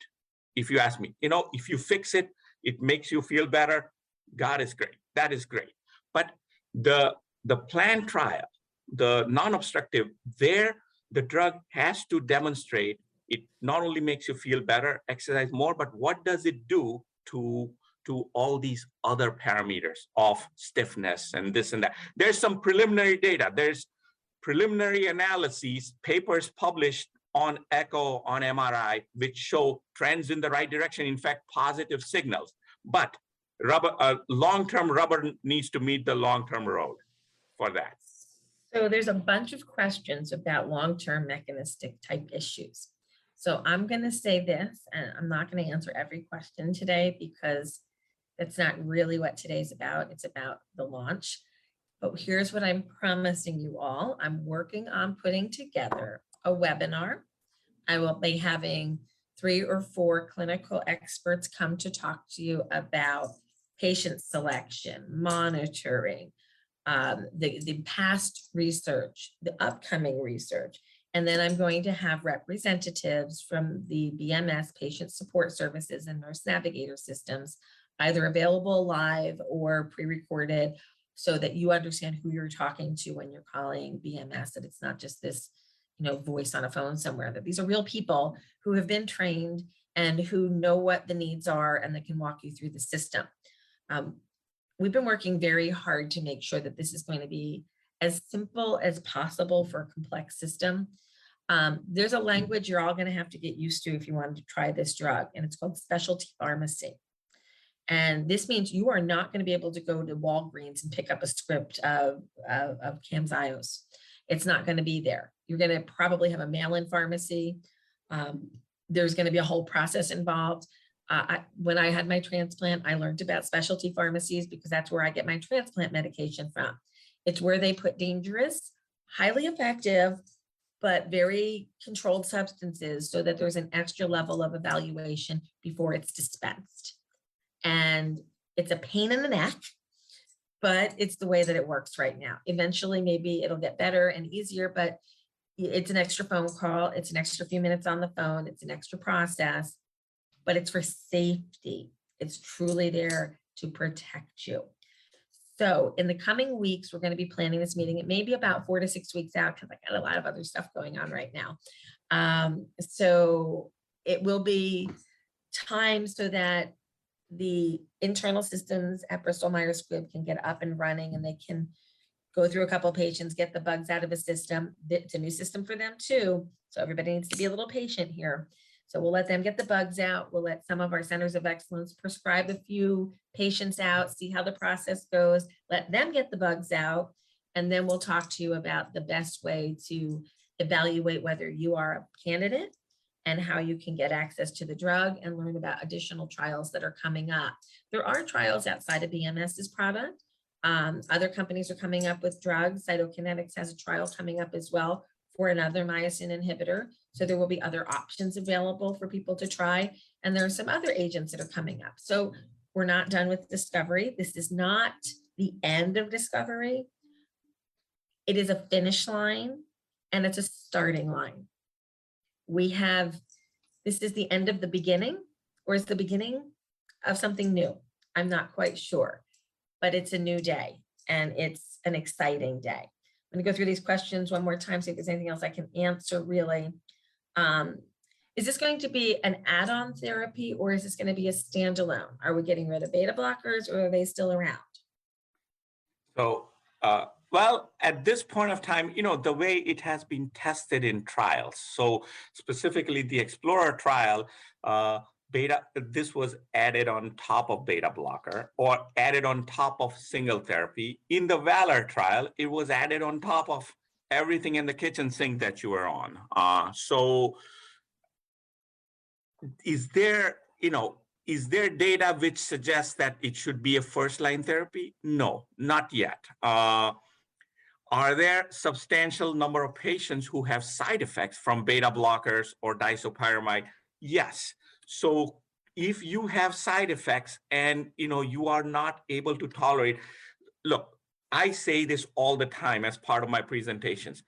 Speaker 2: If you ask me, you know, if you fix it, it makes you feel better. God is great. That is great. But the, the planned trial, the non-obstructive, there the drug has to demonstrate it not only makes you feel better, exercise more, but what does it do to to all these other parameters of stiffness and this and that. There's some preliminary data. There's preliminary analyses, papers published on echo, on MRI, which show trends in the right direction, in fact, positive signals. But rubber, uh, long-term rubber needs to meet the long-term road for that.
Speaker 1: So there's a bunch of questions about long-term mechanistic type issues. So I'm going to say this, and I'm not going to answer every question today because that's not really what today's about. It's about the launch. But here's what I'm promising you all. I'm working on putting together a webinar. I will be having three or four clinical experts come to talk to you about patient selection, monitoring, um, the, the past research, the upcoming research. And then I'm going to have representatives from the BMS Patient Support Services and Nurse Navigator Systems either available live or pre-recorded so that you understand who you're talking to when you're calling BMS, that it's not just this, you know, voice on a phone somewhere, that these are real people who have been trained and who know what the needs are and that can walk you through the system. Um, we've been working very hard to make sure that this is going to be as simple as possible for a complex system. Um, there's a language you're all gonna have to get used to if you wanted to try this drug, and it's called specialty pharmacy. And this means you are not gonna be able to go to Walgreens and pick up a script of, of, of Camzyos. It's not gonna be there. You're gonna probably have a mail-in pharmacy. Um, there's gonna be a whole process involved. Uh, I, when I had my transplant, I learned about specialty pharmacies because that's where I get my transplant medication from. It's where they put dangerous, highly effective, but very controlled substances so that there's an extra level of evaluation before it's dispensed. And it's a pain in the neck, but it's the way that it works right now. Eventually, maybe it'll get better and easier, but it's an extra phone call, it's an extra few minutes on the phone, it's an extra process, but it's for safety. It's truly there to protect you. So in the coming weeks, we're going to be planning this meeting. It may be about four to six weeks out because I got a lot of other stuff going on right now. Um, so it will be time so that the internal systems at Bristol Myers Squibb can get up and running and they can go through a couple of patients, get the bugs out of a system. It's a new system for them too. So everybody needs to be a little patient here. So we'll let them get the bugs out. We'll let some of our centers of excellence prescribe a few patients out, see how the process goes, let them get the bugs out. And then we'll talk to you about the best way to evaluate whether you are a candidate and how you can get access to the drug and learn about additional trials that are coming up. There are trials outside of BMS's product. Um, other companies are coming up with drugs. Cytokinetics has a trial coming up as well for another myosin inhibitor. So there will be other options available for people to try. And there are some other agents that are coming up. So we're not done with discovery. This is not the end of discovery. It is a finish line and it's a starting line. We have, this is the end of the beginning or is the beginning of something new? I'm not quite sure, but it's a new day and it's an exciting day. I'm gonna go through these questions one more time, see if there's anything else I can answer really. Um, is this going to be an add-on therapy or is this gonna be a standalone? Are we getting rid of beta blockers or are they still around?
Speaker 2: So, uh, well, at this point of time, you know, the way it has been tested in trials. So specifically the Explorer trial, uh, beta, this was added on top of beta blocker or added on top of single therapy. In the Valor trial, it was added on top of everything in the kitchen sink that you were on. Uh, so is there, you know, is there data which suggests that it should be a first line therapy? No, not yet. Uh, are there substantial number of patients who have side effects from beta blockers or disopyramide? Yes. So if you have side effects and you know you are not able to tolerate, look, I say this all the time as part of my presentations.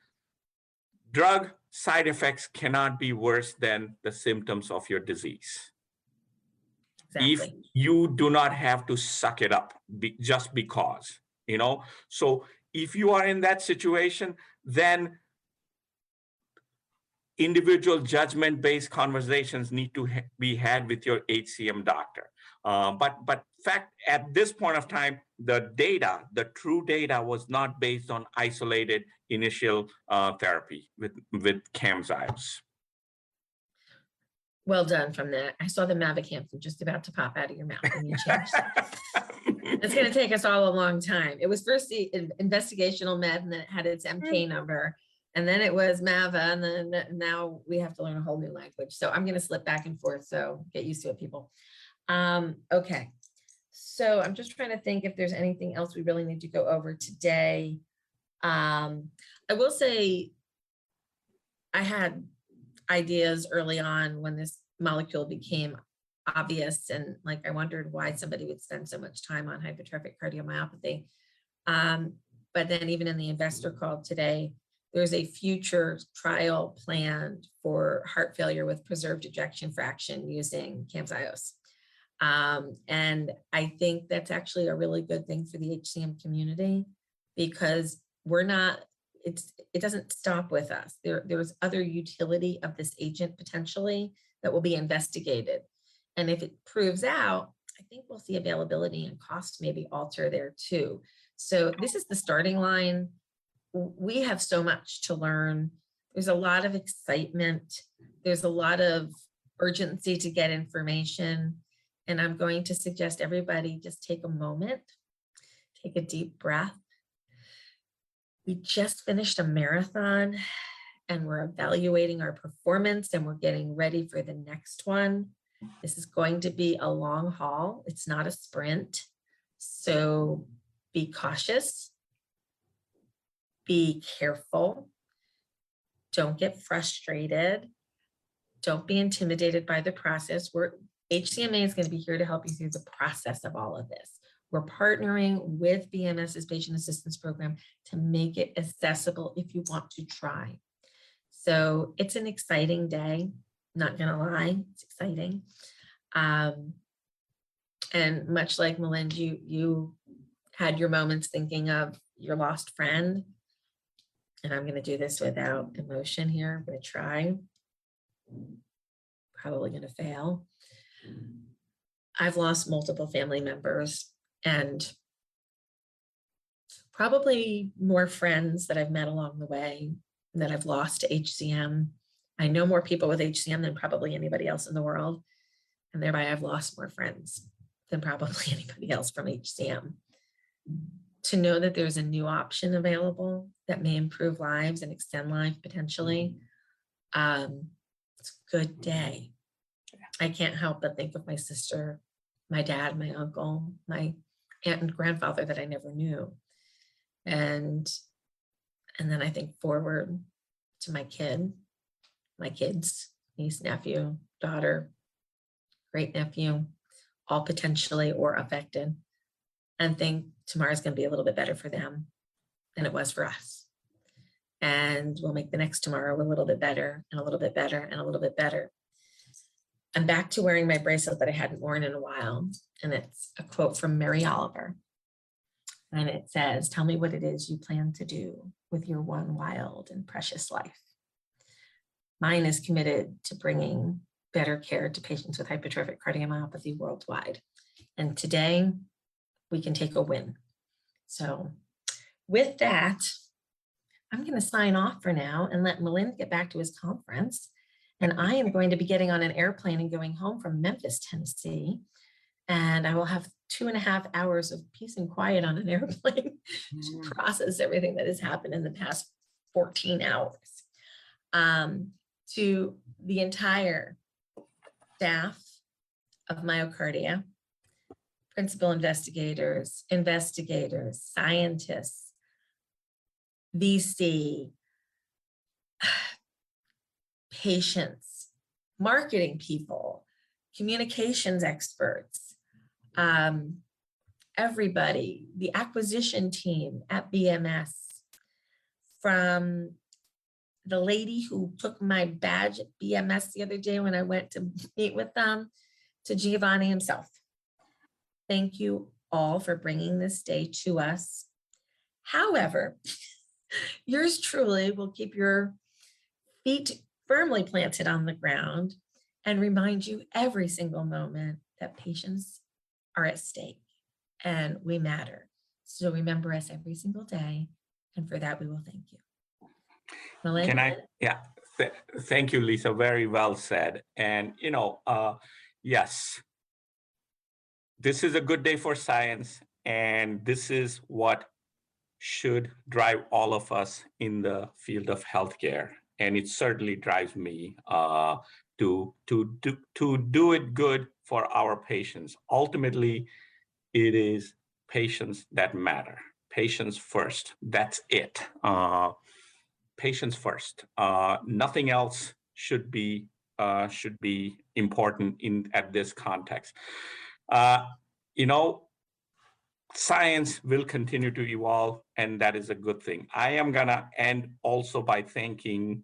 Speaker 2: Drug side effects cannot be worse than the symptoms of your disease if
Speaker 1: Exactly.
Speaker 2: you do not have to suck it up be, just because you know so if you are in that situation then individual judgment based conversations need to ha- be had with your hcm doctor. Uh, but but fact at this point of time the data the true data was not based on isolated initial uh, therapy with with camzyos
Speaker 1: Well done from that. I saw the mavacamten just about to pop out of your mouth when you changed. It's gonna take us all a long time. It was first the in- investigational med and then it had its MK number. And then it was MAVA and then now we have to learn a whole new language. So I'm gonna slip back and forth, so get used to it, people. Um, okay. So I'm just trying to think if there's anything else we really need to go over today. Um, I will say I had ideas early on when this molecule became obvious and like I wondered why somebody would spend so much time on hypertrophic cardiomyopathy. Um, but then even in the investor call today, there's a future trial planned for heart failure with preserved ejection fraction using Camzyos. Um, and I think that's actually a really good thing for the HCM community because we're not, it's, it doesn't stop with us. There, there's other utility of this agent potentially that will be investigated. And if it proves out, I think we'll see availability and cost maybe alter there too. So this is the starting line. We have so much to learn. There's a lot of excitement. There's a lot of urgency to get information. And I'm going to suggest everybody just take a moment, take a deep breath. We just finished a marathon and we're evaluating our performance and we're getting ready for the next one. This is going to be a long haul. It's not a sprint. So be cautious. Be careful. Don't get frustrated. Don't be intimidated by the process. We're HCMA is going to be here to help you through the process of all of this. We're partnering with BMS's Patient Assistance Program to make it accessible if you want to try. So it's an exciting day, not gonna lie, it's exciting. Um, and much like Milind, you, you had your moments thinking of your lost friend. And I'm gonna do this without emotion here, I'm gonna try. Probably gonna fail. I've lost multiple family members and probably more friends that I've met along the way that I've lost to HCM. I know more people with HCM than probably anybody else in the world. And thereby I've lost more friends than probably anybody else from HCM. To know that there's a new option available that may improve lives and extend life potentially. Um, it's a good day. I can't help but think of my sister, my dad, my uncle, my aunt and grandfather that I never knew. And and then I think forward to my kid, my kids, niece, nephew, daughter, great nephew, all potentially or affected. And think tomorrow's going to be a little bit better for them than it was for us. And we'll make the next tomorrow a little bit better and a little bit better and a little bit better. I'm back to wearing my bracelet that I hadn't worn in a while. And it's a quote from Mary Oliver. And it says, Tell me what it is you plan to do with your one wild and precious life. Mine is committed to bringing better care to patients with hypertrophic cardiomyopathy worldwide. And today we can take a win. So, with that, I'm going to sign off for now and let Milind get back to his conference. And I am going to be getting on an airplane and going home from Memphis, Tennessee. And I will have two and a half hours of peace and quiet on an airplane to process everything that has happened in the past 14 hours. Um, to the entire staff of MyoKardia, principal investigators, investigators, scientists, VC, patients, marketing people, communications experts, um, everybody, the acquisition team at BMS, from the lady who took my badge at BMS the other day when I went to meet with them, to Giovanni himself. Thank you all for bringing this day to us. However, yours truly will keep your feet firmly planted on the ground and remind you every single moment that patients are at stake and we matter. So remember us every single day. And for that, we will thank you.
Speaker 2: Can I, yeah, th- thank you, Lisa, very well said. And, you know, uh, yes, this is a good day for science, and this is what should drive all of us in the field of healthcare. And it certainly drives me uh, to, to, to, to do it good for our patients. Ultimately, it is patients that matter. Patients first. That's it. Uh, patients first. Uh, nothing else should be uh, should be important in at this context. Uh, you know, science will continue to evolve, and that is a good thing. I am gonna end also by thanking.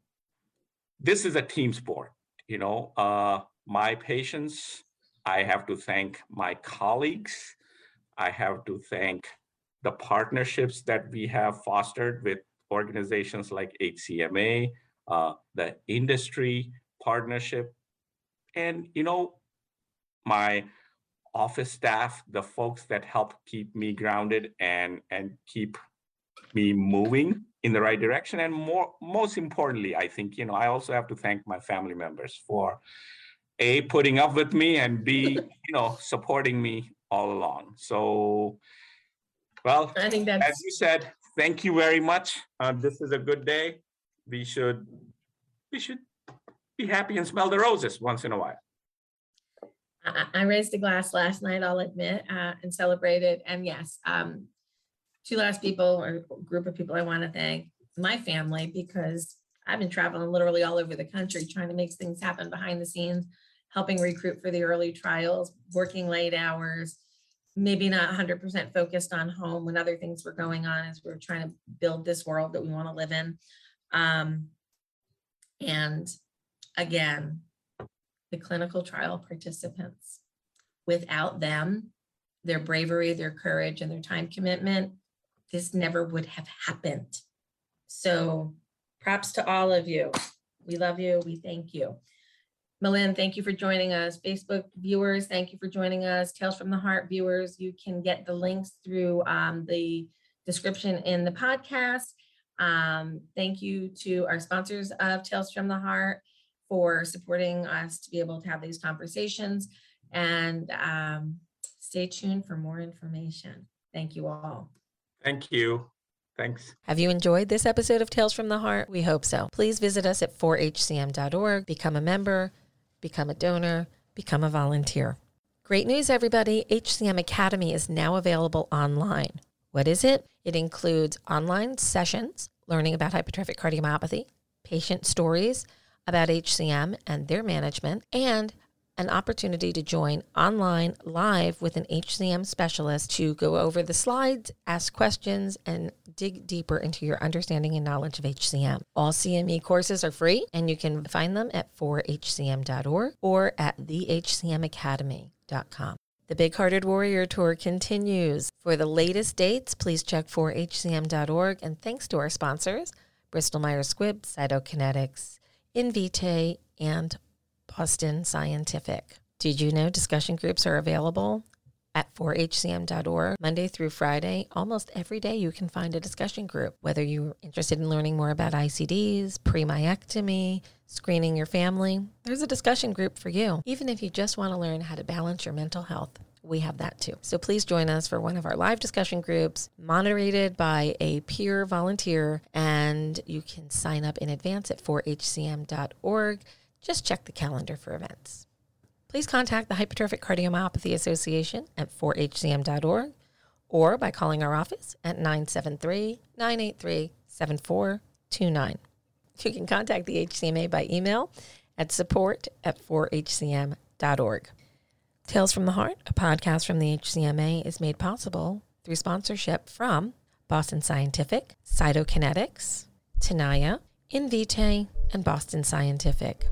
Speaker 2: This is a team sport. You know, uh, my patients. I have to thank my colleagues. I have to thank the partnerships that we have fostered with organizations like HCMA, uh, the industry partnership, and you know, my office staff, the folks that help keep me grounded and and keep me moving in the right direction. And more, most importantly, I think you know I also have to thank my family members for a putting up with me and b you know supporting me all along. So, well,
Speaker 3: I think that's as
Speaker 2: you said, thank you very much. Uh, this is a good day. We should we should be happy and smell the roses once in a while.
Speaker 3: I, raised a glass last night, I'll admit, uh, and celebrated. And yes, um, two last people or group of people I want to thank, my family, because I've been traveling literally all over the country trying to make things happen behind the scenes, helping recruit for the early trials, working late hours, maybe not hundred percent focused on home when other things were going on as we we're trying to build this world that we want to live in. Um, and again, the clinical trial participants. Without them, their bravery, their courage, and their time commitment, this never would have happened. So props to all of you. We love you. We thank you. Milind, thank you for joining us. Facebook viewers, thank you for joining us. Tales from the Heart viewers, you can get the links through um, the description in the podcast. Um, thank you to our sponsors of Tales from the Heart for supporting us to be able to have these conversations. And um, stay tuned for more information. Thank you all.
Speaker 2: Thank you. Thanks.
Speaker 1: Have you enjoyed this episode of Tales from the Heart? We hope so. Please visit us at 4hcm.org, become a member, become a donor, become a volunteer. Great news, everybody! HCM Academy is now available online. What is it? It includes online sessions learning about hypertrophic cardiomyopathy, patient stories about HCM and their management, and an opportunity to join online live with an HCM specialist to go over the slides, ask questions, and dig deeper into your understanding and knowledge of HCM. All CME courses are free, and you can find them at 4hcm.org or at thehcmacademy.com. The Big Hearted Warrior Tour continues. For the latest dates, please check 4hcm.org. And thanks to our sponsors, Bristol Myers Squibb, Cytokinetics, Invitae, and Boston Scientific. Did you know discussion groups are available at 4hcm.org Monday through Friday? Almost every day you can find a discussion group. Whether you're interested in learning more about ICDs, pre-myectomy, screening your family, there's a discussion group for you. Even if you just want to learn how to balance your mental health, we have that too. So please join us for one of our live discussion groups, moderated by a peer volunteer, and you can sign up in advance at 4hcm.org. Just check the calendar for events. Please contact the Hypertrophic Cardiomyopathy Association at 4hcm.org or by calling our office at 973 983 7429. You can contact the HCMA by email at support at 4hcm.org. Tales from the Heart, a podcast from the HCMA, is made possible through sponsorship from Boston Scientific, Cytokinetics, Tenaya, Invitae, and Boston Scientific.